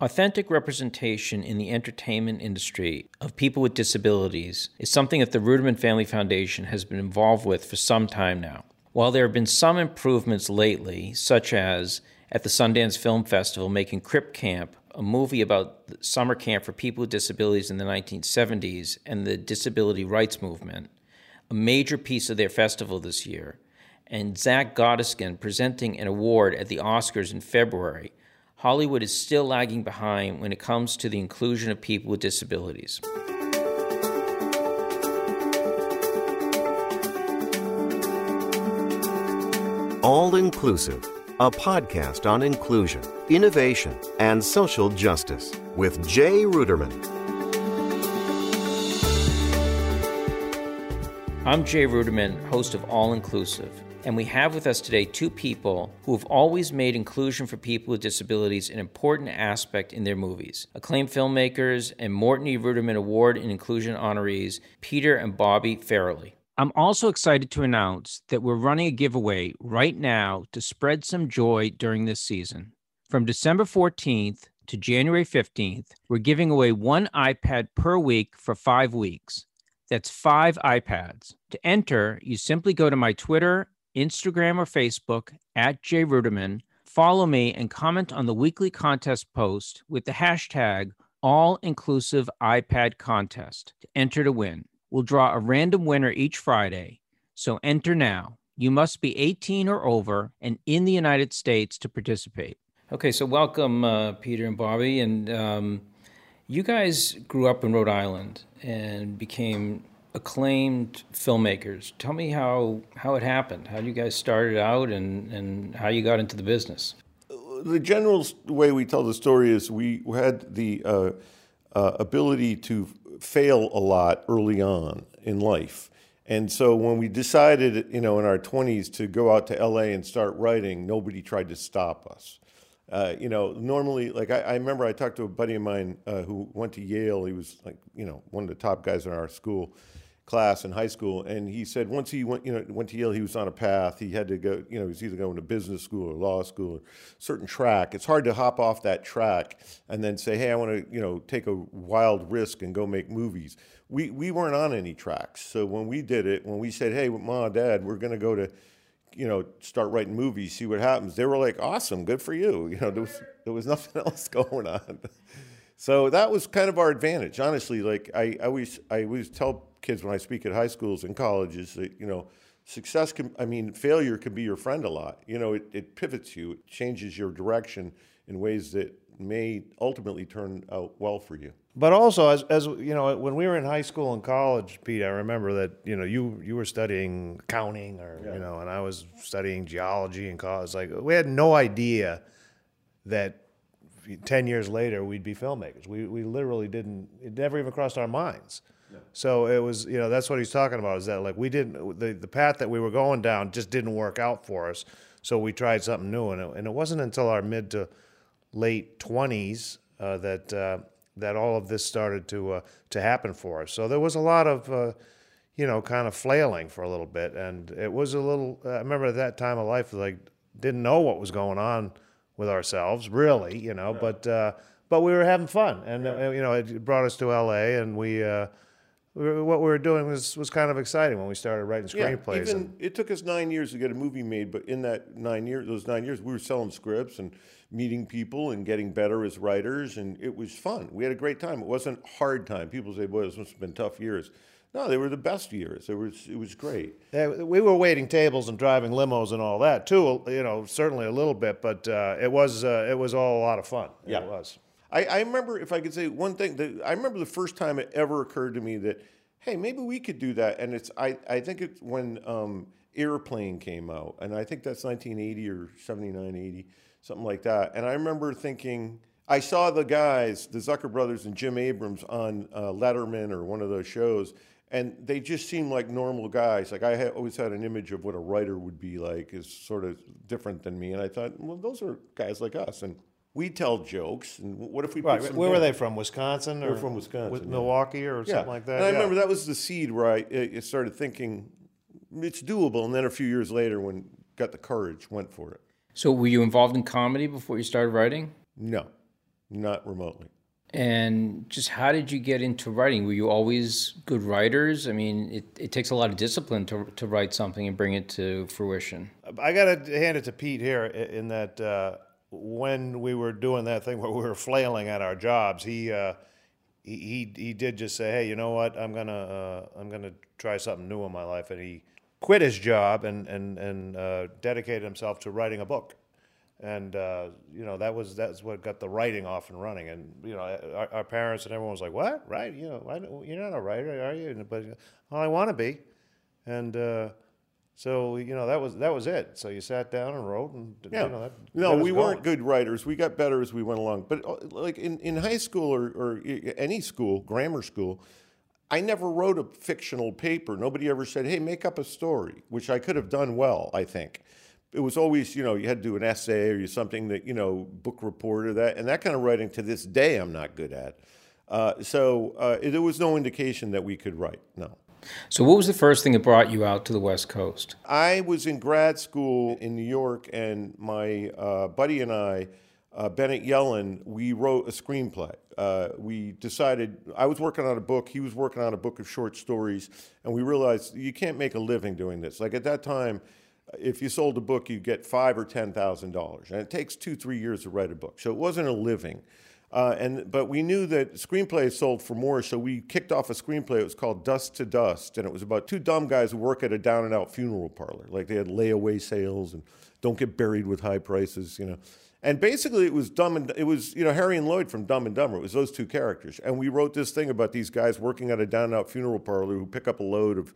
Authentic representation in the entertainment industry of people with disabilities is something that the Ruderman Family Foundation has been involved with for some time now. While there have been some improvements lately, such as at the Sundance Film Festival making Crip Camp a movie about summer camp for people with disabilities in the 1970s and the disability rights movement, a major piece of their festival this year, and Zack Gottsagen presenting an award at the Oscars in February Hollywood is still lagging behind when it comes to the inclusion of people with disabilities. All Inclusive, a podcast on inclusion, innovation, and social justice with Jay Ruderman. I'm Jay Ruderman, host of All Inclusive and we have with us today two people who have always made inclusion for people with disabilities an important aspect in their movies. Acclaimed filmmakers and Morton E. Ruderman Award and Inclusion honorees, Peter and Bobby Farrelly. I'm also excited to announce that we're running a giveaway right now to spread some joy during this season. From December 14th to January 15th, we're giving away one iPad per week for five weeks. That's five iPads. To enter, you simply go to my Twitter Instagram or Facebook at Jay Ruderman. Follow me and comment on the weekly contest post with the hashtag All Inclusive iPad Contest to enter to win. We'll draw a random winner each Friday, so enter now. You must be 18 or over and in the United States to participate. Okay, so welcome, uh, Peter and Bobby. And um, you guys grew up in Rhode Island and became acclaimed filmmakers. Tell me how, how it happened. How you guys started out and, and how you got into the business. The general way we tell the story is we had the uh, uh, ability to fail a lot early on in life. And so when we decided, you know, in our 20s to go out to LA and start writing, nobody tried to stop us. Uh, you know, normally, like I, I, remember I talked to a buddy of mine uh, who went to Yale. He was like, you know, one of the top guys in our school class in high school, and he said once he went, you know, went to Yale, he was on a path. He had to go, you know, he was either going to business school or law school or certain track. It's hard to hop off that track and then say, hey, I want to, you know, take a wild risk and go make movies. We we weren't on any tracks, so when we did it, when we said, hey, mom, dad, we're going to go to you know, start writing movies, see what happens. They were like, awesome, good for you. You know, there was, there was nothing else going on. So that was kind of our advantage, honestly. Like I, I always, I always tell kids when I speak at high schools and colleges that, you know, success can, I mean, failure can be your friend a lot. You know, it, it pivots you, it changes your direction in ways that may ultimately turn out well for you. But also, as, as you know, when we were in high school and college, Pete, I remember that you know you you were studying accounting, or yeah. you know, and I was studying geology in college. Like we had no idea that ten years later we'd be filmmakers. We we literally didn't. It never even crossed our minds. So it was, you know, that's what he's talking about is that like we didn't, the, the path that we were going down just didn't work out for us. So we tried something new. And it, and it wasn't until our mid to late 20s uh, that, uh, that all of this started to, uh, to happen for us. So there was a lot of, uh, you know, kind of flailing for a little bit. And it was a little, I remember at that time of life, like, didn't know what was going on with ourselves, really, you know, yeah. but, uh, but we were having fun. And, yeah. Uh, you know, it brought us to LA and we, what we were doing was, was kind of exciting when we started writing screenplays. Yeah, even, it took us nine years to get a movie made, but in that nine years, those nine years, we were selling scripts and meeting people and getting better as writers, and it was fun. We had a great time. It wasn't hard time. People say, "Boy, this must have been tough years." No, they were the best years. It was it was great. Yeah, we were waiting tables and driving limos and all that too. You know, certainly a little bit, but uh, it was uh, it was all a lot of fun. Yeah, it was. I, I remember, if I could say one thing, that I remember the first time it ever occurred to me that, hey, maybe we could do that. And it's, I, I think it's when um, Airplane came out, and I think that's 1980 or 79, 80, something like that. And I remember thinking, I saw the guys, the Zucker brothers and Jim Abrahams on uh, Letterman or one of those shows, and they just seemed like normal guys. Like I had, always had an image of what a writer would be like, is sort of different than me. And I thought, well, those are guys like us. And we tell jokes, and what if we right, where were they from? Wisconsin or We're from Wisconsin, with yeah. Milwaukee or yeah. something like that? And I yeah. remember that was the seed where I, I started thinking it's doable, and then a few years later, when got the courage, went for it. So, were you involved in comedy before you started writing? No, not remotely. And just how did you get into writing? Were you always good writers? I mean, it, it takes a lot of discipline to, to write something and bring it to fruition. I got to hand it to Pete here in that uh, when we were doing that thing where we were flailing at our jobs, he, uh, he, he, he did just say, hey, you know what? I'm going to uh, I'm gonna try something new in my life. And he quit his job and, and, and uh, dedicated himself to writing a book and uh, you know that was that's what got the writing off and running. And you know, our, our parents and everyone was like, "What? Right? You know, you're not a writer, are you?" But well, I want to be, and uh, so you know that was that was it. So you sat down and wrote, and yeah. you know, that, no, that we going. weren't good writers. We got better as we went along. But uh, like in, in high school or, or any school, grammar school. I never wrote a fictional paper. Nobody ever said, "Hey, make up a story," which I could have done well, I think it was always, you know, you had to do an essay or something that, you know, book report or that. And that kind of writing to this day I'm not good at. Uh, so uh, there was no indication that we could write, no. So, what was the first thing that brought you out to the West Coast? I was in grad school in New York, and my uh, buddy and I, uh, Bennett Yellin, we wrote a screenplay. Uh, we decided, I was working on a book, he was working on a book of short stories, and we realized you can't make a living doing this. Like at that time, if you sold a book, you get five or ten thousand dollars, and it takes two, three years to write a book. So it wasn't a living. Uh, and but we knew that screenplays sold for more, so we kicked off a screenplay. It was called Dust to Dust, and it was about two dumb guys who work at a down and out funeral parlor. Like they had layaway sales and don't get buried with high prices, you know. And basically, it was dumb and it was you know Harry and Lloyd from Dumb and Dumber. It was those two characters, and we wrote this thing about these guys working at a down and out funeral parlor who pick up a load of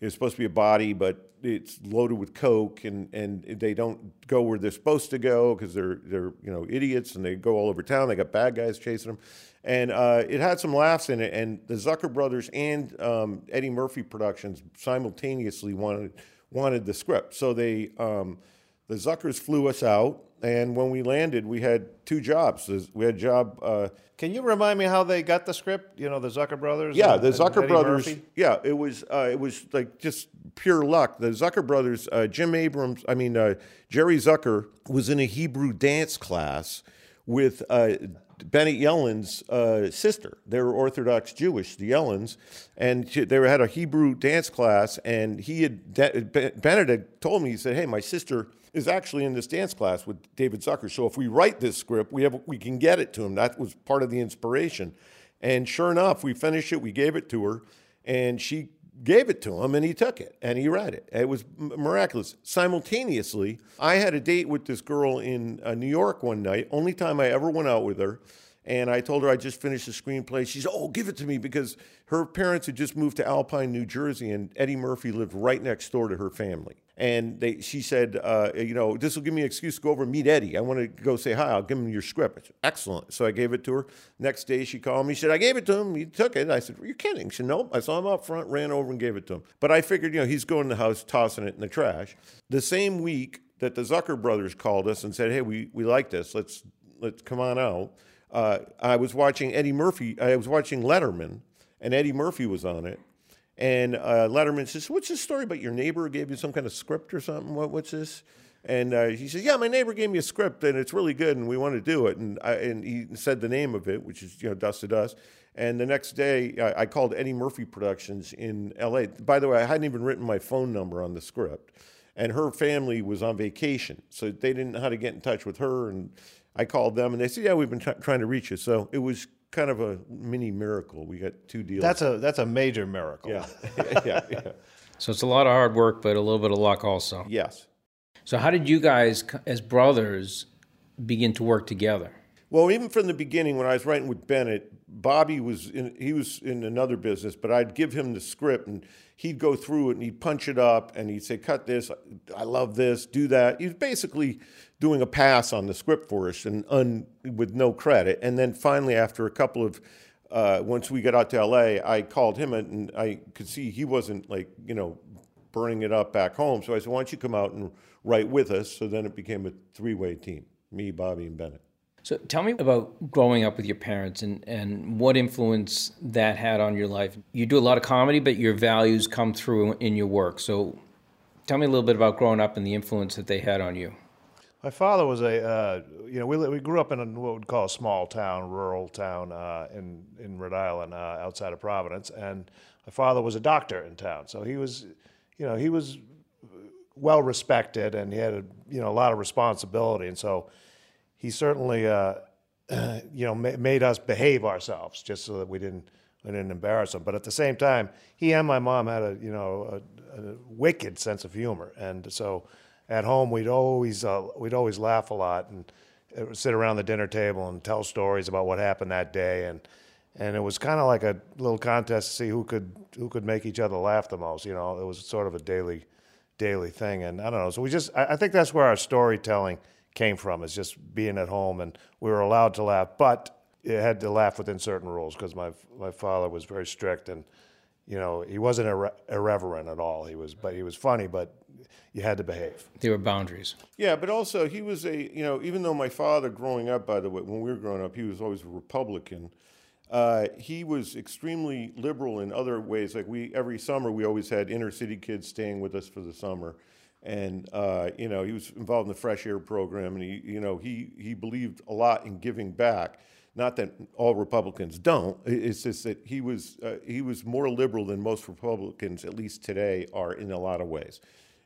it's supposed to be a body, but it's loaded with coke, and, and they don't go where they're supposed to go because they're they're you know idiots, and they go all over town. They got bad guys chasing them, and uh, it had some laughs in it. And the Zucker brothers and um, Eddie Murphy Productions simultaneously wanted wanted the script, so they um, the Zuckers flew us out, and when we landed, we had two jobs. We had a job. Uh, Can you remind me how they got the script? You know, the Zucker brothers. Yeah, and, the Zucker brothers. Murphy? Yeah, it was uh, it was like just pure luck. The Zucker brothers, uh, Jim Abrahams, I mean uh, Jerry Zucker was in a Hebrew dance class with Bennett Yellin's uh, sister. They were Orthodox Jewish, the Yellins, and they had a Hebrew dance class. And he had Bennett had told me he said, "Hey, my sister." is actually in this dance class with David Zucker. So if we write this script, we have we can get it to him. That was part of the inspiration. And sure enough, we finished it. We gave it to her, and she gave it to him, and he took it and he read it. It was miraculous. Simultaneously, I had a date with this girl in uh, New York one night. Only time I ever went out with her. And I told her I just finished the screenplay. She said, "Oh, give it to me," because her parents had just moved to Alpine, New Jersey, and Eddie Murphy lived right next door to her family. And they, she said, uh, you know, this will give me an excuse to go over and meet Eddie. I want to go say hi. I'll give him your script. Said, Excellent. So I gave it to her. Next day she called me. She said, I gave it to him. He took it. I said, You're you kidding? She said, Nope. I saw him up front, ran over and gave it to him. But I figured, you know, he's going to the house, tossing it in the trash. The same week that the Zucker brothers called us and said, Hey, we, we like this. Let's let's come on out. Uh, I was watching Eddie Murphy. I was watching Letterman, and Eddie Murphy was on it. And uh, Letterman says, "What's this story about your neighbor gave you some kind of script or something? What, what's this?" And uh, he says, "Yeah, my neighbor gave me a script, and it's really good, and we want to do it." And I, and he said the name of it, which is you know Dust to Dust. And the next day, I, I called Eddie Murphy Productions in L.A. By the way, I hadn't even written my phone number on the script, and her family was on vacation, so they didn't know how to get in touch with her. And I called them, and they said, "Yeah, we've been t- trying to reach you." So it was kind of a mini miracle. We got two deals. That's a that's a major miracle. Yeah, yeah, yeah. So it's a lot of hard work, but a little bit of luck also. Yes. So how did you guys, as brothers, begin to work together? Well, even from the beginning, when I was writing with Bennett, Bobby was in, he was in another business, but I'd give him the script and he'd go through it and he'd punch it up and he'd say, "Cut this, I love this, do that." He was basically doing a pass on the script for us and un, with no credit. And then finally, after a couple of uh, once we got out to LA, I called him and I could see he wasn't like you know burning it up back home. So I said, "Why don't you come out and write with us?" So then it became a three-way team: me, Bobby, and Bennett. So tell me about growing up with your parents and, and what influence that had on your life. You do a lot of comedy, but your values come through in your work. So tell me a little bit about growing up and the influence that they had on you. My father was a, uh, you know, we, we grew up in a, what we'd call a small town, rural town uh, in, in Rhode Island, uh, outside of Providence. And my father was a doctor in town. So he was, you know, he was well respected and he had, a, you know, a lot of responsibility. And so he certainly, uh, you know, ma- made us behave ourselves just so that we didn't, we didn't embarrass him. But at the same time, he and my mom had a, you know, a, a wicked sense of humor. And so, at home we'd always uh, we'd always laugh a lot and uh, sit around the dinner table and tell stories about what happened that day and and it was kind of like a little contest to see who could who could make each other laugh the most you know it was sort of a daily daily thing and i don't know so we just i, I think that's where our storytelling came from is just being at home and we were allowed to laugh but it had to laugh within certain rules because my my father was very strict and you know he wasn't irre- irreverent at all he was but he was funny but you had to behave There were boundaries. Yeah, but also he was a you know even though my father growing up by the way when we were growing up he was always a Republican. Uh, he was extremely liberal in other ways. Like we every summer we always had inner city kids staying with us for the summer, and uh, you know he was involved in the fresh air program, and he you know he he believed a lot in giving back. Not that all Republicans don't. It's just that he was uh, he was more liberal than most Republicans, at least today, are in a lot of ways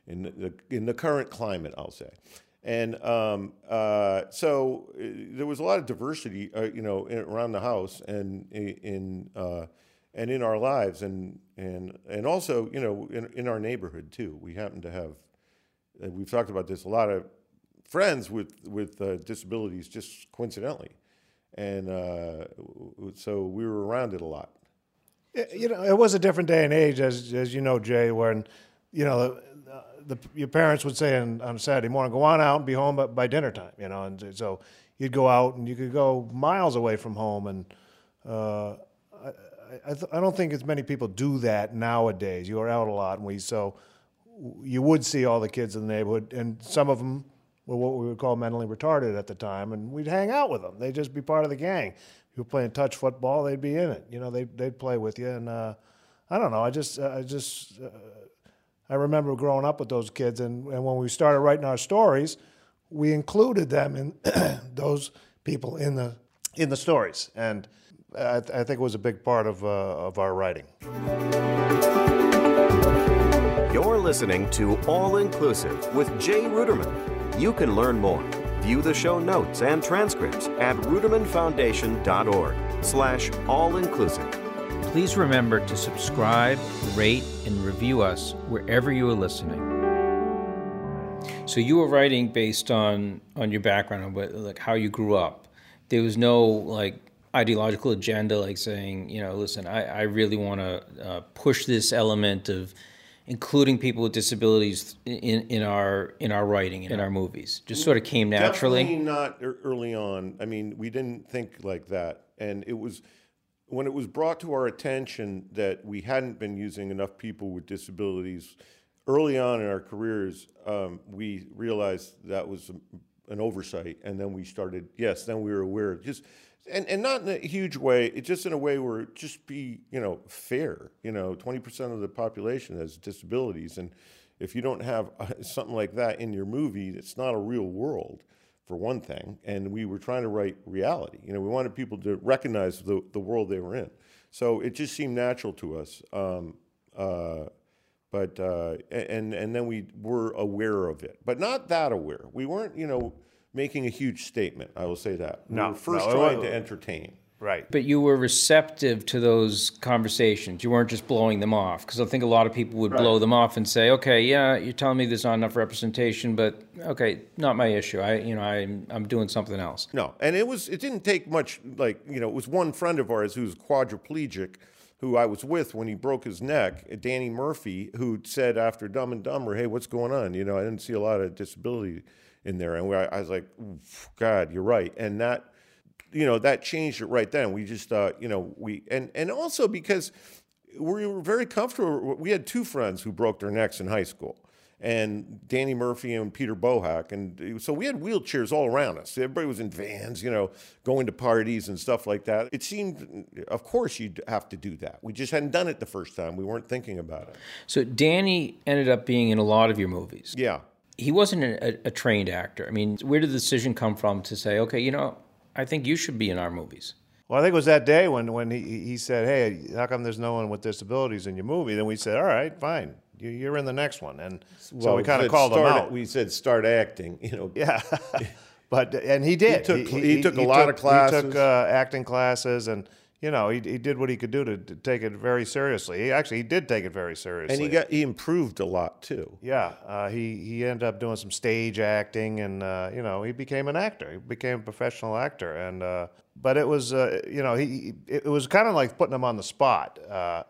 in the, in the current climate, I'll say. And um, uh, so uh, there was a lot of diversity, uh, you know, in, around the house and in uh, and in our lives, and and and also, you know, in, in our neighborhood too. We happen to have, uh, we've talked about this, a lot of friends with with uh, disabilities, just coincidentally, and uh, so we were around it a lot. you know, it was a different day and age, as as you know, Jay, when you know the, the your parents would say on, on Saturday morning, "Go on out and be home by, by dinner time," you know, and so you'd go out and you could go miles away from home, and uh, I I, th- I don't think as many people do that nowadays. You are out a lot, and we so you would see all the kids in the neighborhood, and some of them were what we would call mentally retarded at the time, and we'd hang out with them. They'd just be part of the gang. If you were playing touch football, they'd be in it. You know, they'd they'd play with you, and uh, I don't know. I just I just uh, I remember growing up with those kids, and, and when we started writing our stories, we included them in those people in the in the stories, and I, I think it was a big part of uh, of our writing. Listening to All Inclusive with Jay Ruderman. You can learn more. View the show notes and transcripts at rudermanfoundation.org slash all-inclusive. Please remember to subscribe, rate, and review us wherever you are listening. So you were writing based on on your background, on what, like how you grew up. There was no like ideological agenda, like saying, you know, listen, I, I really want to uh, push this element of including people with disabilities in, in our in our writing in our movies. Just sort of came naturally. Definitely not ear- early on. I mean, we didn't think like that, and it was when it was brought to our attention that we hadn't been using enough people with disabilities early on in our careers. Um, we realized that was an oversight, and then we started. Yes, then we were aware. Just and, and not in a huge way. It just in a way where just be you know fair. You know, twenty percent of the population has disabilities, and if you don't have uh, something like that in your movie, it's not a real world for one thing. And we were trying to write reality. You know, we wanted people to recognize the, the world they were in. So it just seemed natural to us. Um, uh, but uh, and and then we were aware of it, but not that aware. We weren't, you know, making a huge statement. I will say that. We No, were first no, trying to entertain. Right. But you were receptive to those conversations. You weren't just blowing them off. Because I think a lot of people would blow them off and say, "Okay, yeah, you're telling me there's not enough representation, but okay, not my issue. I, you know, I'm I'm doing something else." No, and it was it didn't take much. Like you know, it was one friend of ours who's quadriplegic, who I was with when he broke his neck, Danny Murphy, who said after Dumb and Dumber, "Hey, what's going on?" You know, I didn't see a lot of disability in there, and we, I was like, "God, you're right," and that you know that changed it right then. We just uh, you know we and and also because we were very comfortable. We had two friends who broke their necks in high school, and Danny Murphy and Peter Bohack, and so we had wheelchairs all around us. Everybody was in vans, you know, going to parties and stuff like that. It seemed, of course, you'd have to do that. We just hadn't done it the first time. We weren't thinking about it. So Danny ended up being in a lot of your movies. Yeah. He wasn't a, a, trained actor. I mean, where did the decision come from to say, okay, you know, I think you should be in our movies? Well, I think it was that day when, when he, he said, hey, how come there's no one with disabilities in your movie? Then we said, all right, fine, you're in the next one. And well, so we kind of called start, him out. We said, start acting, you know. Yeah. but, and he did. He took, he, he, he took a lot took, of classes. He took uh, acting classes and you know, he, he did what he could do to, to, take it very seriously. He actually he did take it very seriously, and he got he improved a lot too. Yeah, uh, he he ended up doing some stage acting, and uh, you know, he became an actor. He became a professional actor, and uh, but it was uh, you know he it was kind of like putting him on the spot uh,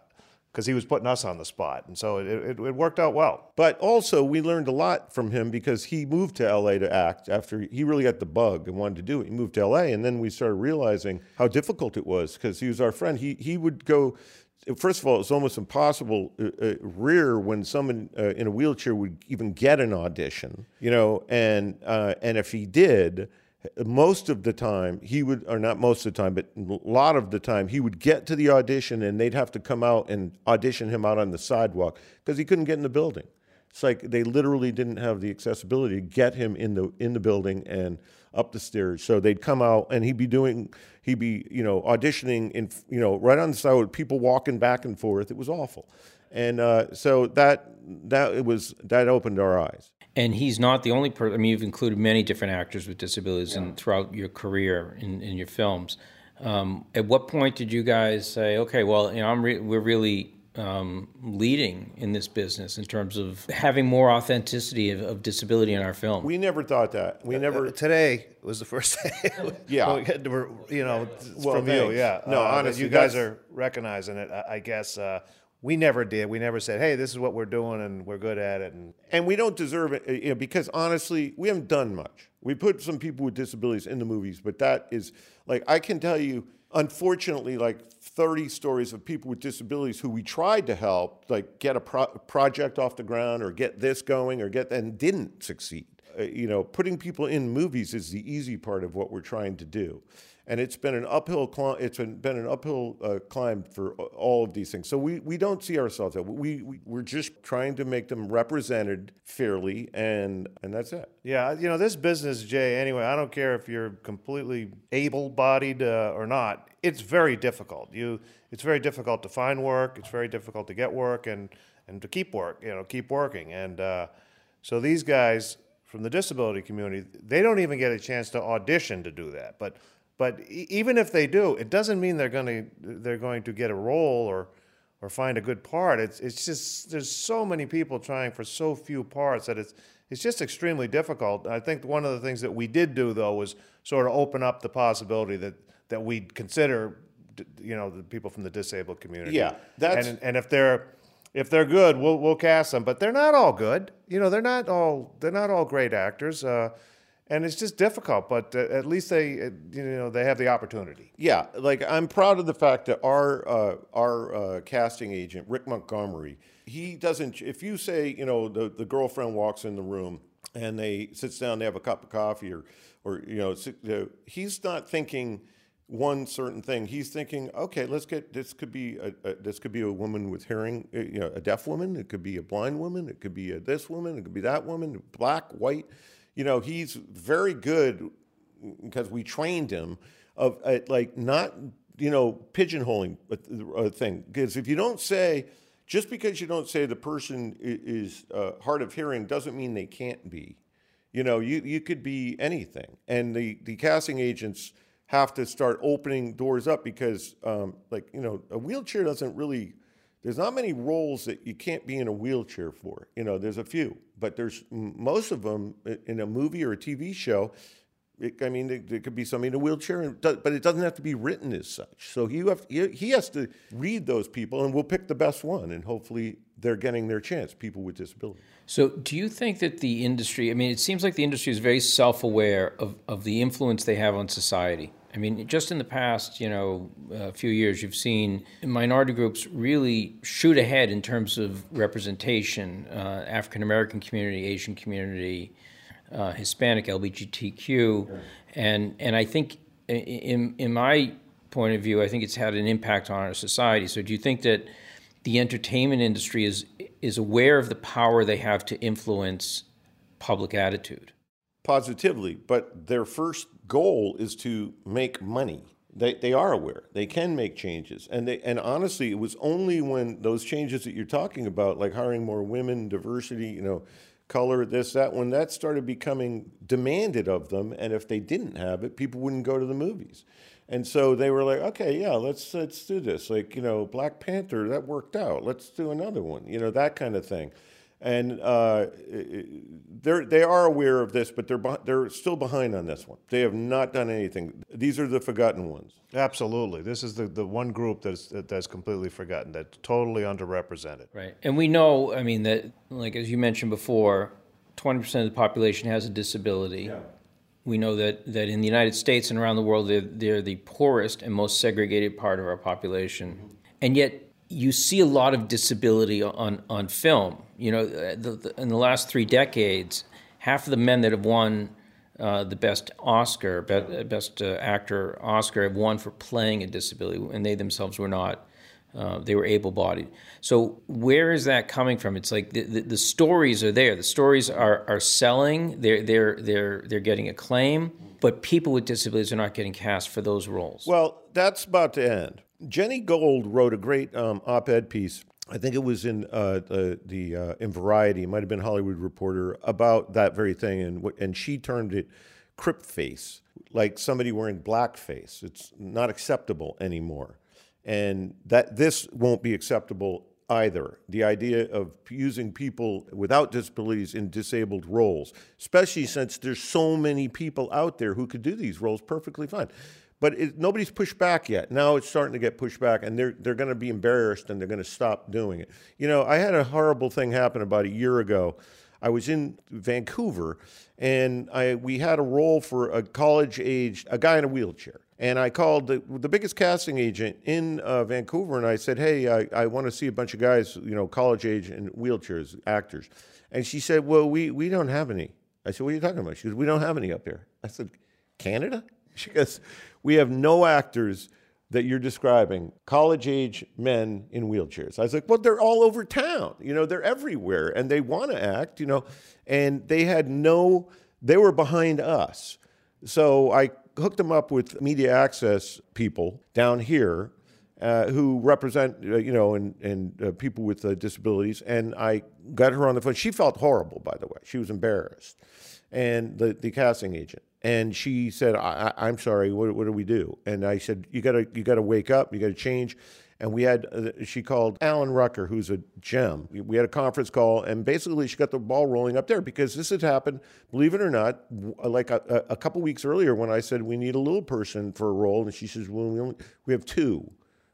because he was putting us on the spot, and so it, it, it, worked out well. But also, we learned a lot from him because he moved to LA to act after he really got the bug and wanted to do it. He moved to LA, and then we started realizing how difficult it was because he was our friend. He he would go. First of all, it's almost impossible uh, uh, rare when someone uh, in a wheelchair would even get an audition, you know, and uh, and if he did, most of the time he would or not most of the time but a lot of the time he would get to the audition and they'd have to come out and audition him out on the sidewalk because he couldn't get in the building. It's like they literally didn't have the accessibility to get him in the in the building and up the stairs. So they'd come out and he'd be doing he'd be you know auditioning in you know right on the side with people walking back and forth. It was awful. And uh, so that that it was that opened our eyes and he's not the only person. I mean, you've included many different actors with disabilities yeah. and throughout your career in, in your films. Um, at what point did you guys say, okay, well, you know, re- we're really um, leading in this business in terms of having more authenticity of, of disability in our film? We never thought that. We uh, never. Uh, today was the first day. yeah. you know, well, from thanks. you. Yeah. No, uh, honestly, you guys are recognizing it. I, I guess. We never did. We never said, "Hey, this is what we're doing, and we're good at it." And and we don't deserve it, you know, because honestly, we haven't done much. We put some people with disabilities in the movies, but that is like I can tell you, unfortunately, like thirty stories of people with disabilities who we tried to help, like get a pro- project off the ground or get this going or get and didn't succeed. Uh, you know, putting people in movies is the easy part of what we're trying to do and it's been an uphill climb. It's been, been an uphill uh, climb for all of these things. So we, we don't see ourselves that we, we we're just trying to make them represented fairly, and and that's it. Yeah, you know this business, Jay. Anyway, I don't care if you're completely able-bodied uh, or not. It's very difficult. You, it's very difficult to find work. It's very difficult to get work and and to keep work. You know, keep working. And uh, so these guys from the disability community, they don't even get a chance to audition to do that. But but even if they do, it doesn't mean they're going to they're going to get a role or or find a good part. It's it's just there's so many people trying for so few parts that it's it's just extremely difficult. I think one of the things that we did do though was sort of open up the possibility that that we'd consider you know the people from the disabled community. Yeah, that's and and if they're if they're good, we'll we'll cast them. But they're not all good. You know, they're not all they're not all great actors. Uh, and it's just difficult. But uh, at least they, uh, you know, they have the opportunity. Yeah, like I'm proud of the fact that our uh, our uh, casting agent Rick Montgomery, he doesn't. If you say, you know, the the girlfriend walks in the room and they sits down, they have a cup of coffee, or or you know, he's not thinking one certain thing. He's thinking, okay, let's get this could be a, a, this could be a woman with hearing, uh, you know, a deaf woman. It could be a blind woman. It could be a this woman. It could be that woman, black, white you know, he's very good because we trained him of uh, like not, you know, pigeonholing a, a thing. Because if you don't say, just because you don't say the person is uh, hard of hearing doesn't mean they can't be. You know, you, you could be anything. And the, the casting agents have to start opening doors up because, um, like, you know, a wheelchair doesn't really there's not many roles that you can't be in a wheelchair for. You know, there's a few, but there's most of them in a movie or a TV show. It, I mean, there, could be somebody in a wheelchair, but it doesn't have to be written as such. So you have he has to read those people, and we'll pick the best one, and hopefully they're getting their chance. People with disabilities. So, do you think that the industry? I mean, it seems like the industry is very self-aware of of the influence they have on society. I mean, just in the past, you know, a few years, you've seen minority groups really shoot ahead in terms of representation, uh, African American community, Asian community, uh, Hispanic, LGBTQ, and and I think in in my point of view, I think it's had an impact on our society. So, do you think that the entertainment industry is is aware of the power they have to influence public attitude. Positively, but their first goal is to make money. They, they are aware. They can make changes. And they and honestly it was only when those changes that you're talking about like hiring more women diversity you know color this that when that started becoming demanded of them. And if they didn't have it people wouldn't go to the movies. And so they were like okay yeah let's let's do this. Like you know black panther that worked out. Let's do another one you know that kind of thing and uh, they're they are aware of this, but they're they're still behind on this one. They have not done anything. These are the forgotten ones. Absolutely, this is the, the one group that's that's completely forgotten, that's totally underrepresented. Right, and we know, I mean, that like as you mentioned before, twenty percent of the population has a disability. Yeah. We know that, that in the United States and around the world, they're, they're the poorest and most segregated part of our population. Mm-hmm. And yet, you see a lot of disability on, on film. You know, the, the, in the last three decades, half of the men that have won uh, the best Oscar, best uh, actor Oscar, have won for playing a disability, and they themselves were not. Uh, they were able-bodied. So where is that coming from? It's like the, the, the, stories are there. The stories are, are selling. They're they're they're they're getting acclaim, but people with disabilities are not getting cast for those roles. Well, that's about to end. Jenny Gold wrote a great um, op-ed piece. I think it was in uh, the, the uh, in Variety, it might have been Hollywood Reporter about that very thing, and and she termed it "crip face," like somebody wearing blackface. It's not acceptable anymore, and that this won't be acceptable either. The idea of using people without disabilities in disabled roles, especially since there's so many people out there who could do these roles perfectly fine. But it, nobody's pushed back yet. Now it's starting to get pushed back, and they're they're going to be embarrassed and they're going to stop doing it. You know, I had a horrible thing happen about a year ago. I was in Vancouver, and I we had a role for a college age a guy in a wheelchair. And I called the, the biggest casting agent in uh, Vancouver, and I said, "Hey, I, I want to see a bunch of guys, you know, college age in wheelchairs, actors." And she said, "Well, we we don't have any." I said, "What are you talking about?" She goes, "We don't have any up here." I said, "Canada?" She goes, We have no actors that you're describing, college age men in wheelchairs. I was like, Well, they're all over town. You know, they're everywhere and they want to act, you know, and they had no, they were behind us. So I hooked them up with media access people down here uh, who represent, uh, you know, and, and uh, people with uh, disabilities. And I got her on the phone. She felt horrible, by the way. She was embarrassed. And the, the casting agent and she said, I, am sorry. What, what, do we do?" And I said, "You gotta, you gotta wake up. You gotta change." And we had, uh, she called Allen Rucker, who's a gem. We had a conference call, and basically she got the ball rolling up there because this had happened, believe it or not, like a, a couple weeks earlier when I said we need a little person for a role, and she says, "Well, we only we have two.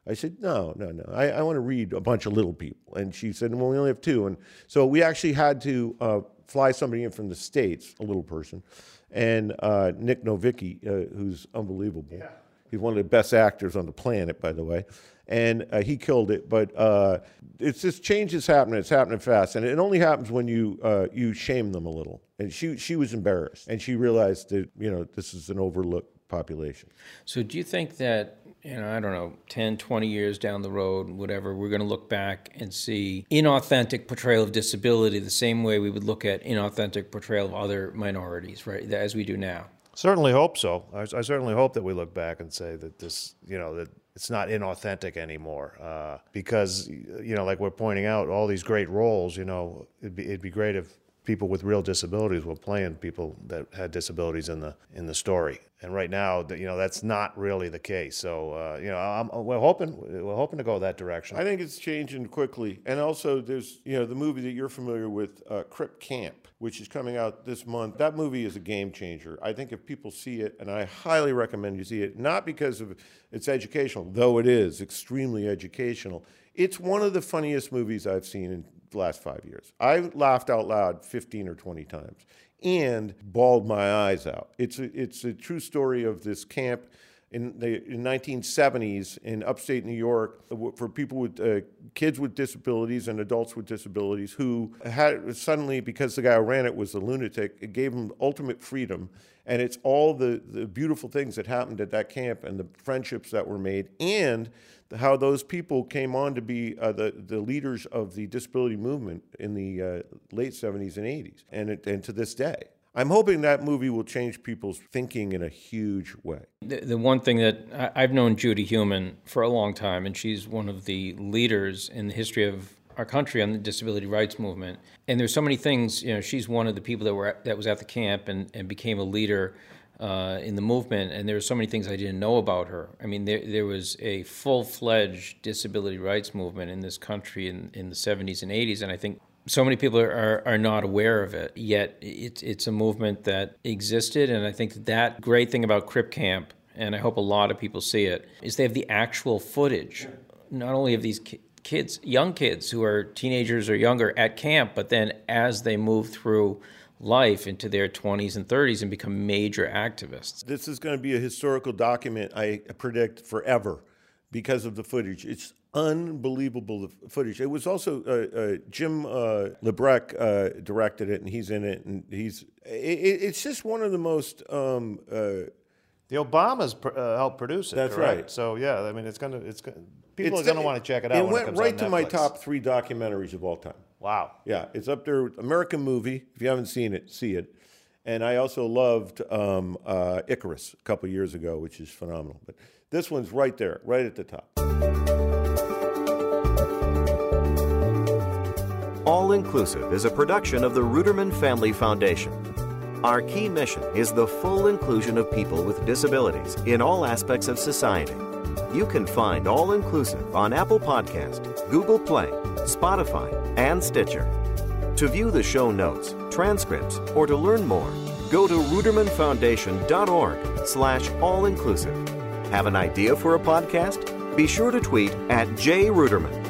I said, no, no, no. I, I want to read a bunch of little people. And she said, well, we only have two. And so we actually had to uh, fly somebody in from the States, a little person, and uh, Nick Novicki, uh, who's unbelievable. Yeah. He's one of the best actors on the planet, by the way. And uh, he killed it. But uh, it's this change is happening. It's happening fast. And it only happens when you, uh, you shame them a little. And she, she was embarrassed. And she realized that, you know, this is an overlooked population. So do you think that you know, I don't know, 10, 20 years down the road, whatever, we're going to look back and see inauthentic portrayal of disability the same way we would look at inauthentic portrayal of other minorities, right, as we do now. Certainly hope so. I, I certainly hope that we look back and say that this, you know, that it's not inauthentic anymore. Uh, because, you know, like we're pointing out, all these great roles, you know, it'd be, it'd be great if people with real disabilities were playing people that had disabilities in the in the story. And right now, you know, that's not really the case. So, uh, you know, I'm, we're hoping we're hoping to go that direction. I think it's changing quickly. And also, there's you know the movie that you're familiar with, uh, Crip Camp, which is coming out this month. That movie is a game changer. I think if people see it, and I highly recommend you see it, not because of it's educational, though it is extremely educational. It's one of the funniest movies I've seen in the last five years. I laughed out loud 15 or 20 times and bawled my eyes out. It's a, it's a true story of this camp in the in 1970s in upstate New York for people with uh, kids with disabilities and adults with disabilities who had suddenly because the guy who ran it was a lunatic, it gave them ultimate freedom. And it's all the, the beautiful things that happened at that camp and the friendships that were made and how those people came on to be uh, the, the leaders of the disability movement in the uh, late 70s and 80s and, and to this day. I'm hoping that movie will change people's thinking in a huge way. The, the one thing that I, have known Judy Heumann for a long time, and she's one of the leaders in the history of our country on the disability rights movement. And there's so many things. You know, she's one of the people that were that was at the camp and, and became a leader uh, in the movement. And there were so many things I didn't know about her. I mean, there there was a full fledged disability rights movement in this country in in the 70s and 80s, and I think so many people are, are not aware of it yet it's, it's a movement that existed and i think that, that great thing about crip camp and i hope a lot of people see it is they have the actual footage not only of these kids young kids who are teenagers or younger at camp but then as they move through life into their 20s and 30s and become major activists. This is going to be a historical document i predict forever because of the footage it's unbelievable the footage. It was also uh, uh, Jim uh, LeBrecht uh, directed it, and he's in it, and he's. It, it's just one of the most. Um, uh, the Obamas pr- uh, helped produce it. That's correct? right. So yeah, I mean, it's gonna. It's gonna, people it's, are gonna want to check it out. It went it right to my top three documentaries of all time. Wow. Yeah, it's up there. American movie. If you haven't seen it, see it. And I also loved um, Icarus a couple years ago, which is phenomenal. But this one's right there, right at the top. All Inclusive is a production of the Ruderman Family Foundation. Our key mission is the full inclusion of people with disabilities in all aspects of society. You can find All Inclusive on Apple Podcast, Google Play, Spotify, and Stitcher. To view the show notes, transcripts, or to learn more, go to rudermanfoundation.org slash all-inclusive. Have an idea for a podcast? Be sure to tweet at jruderman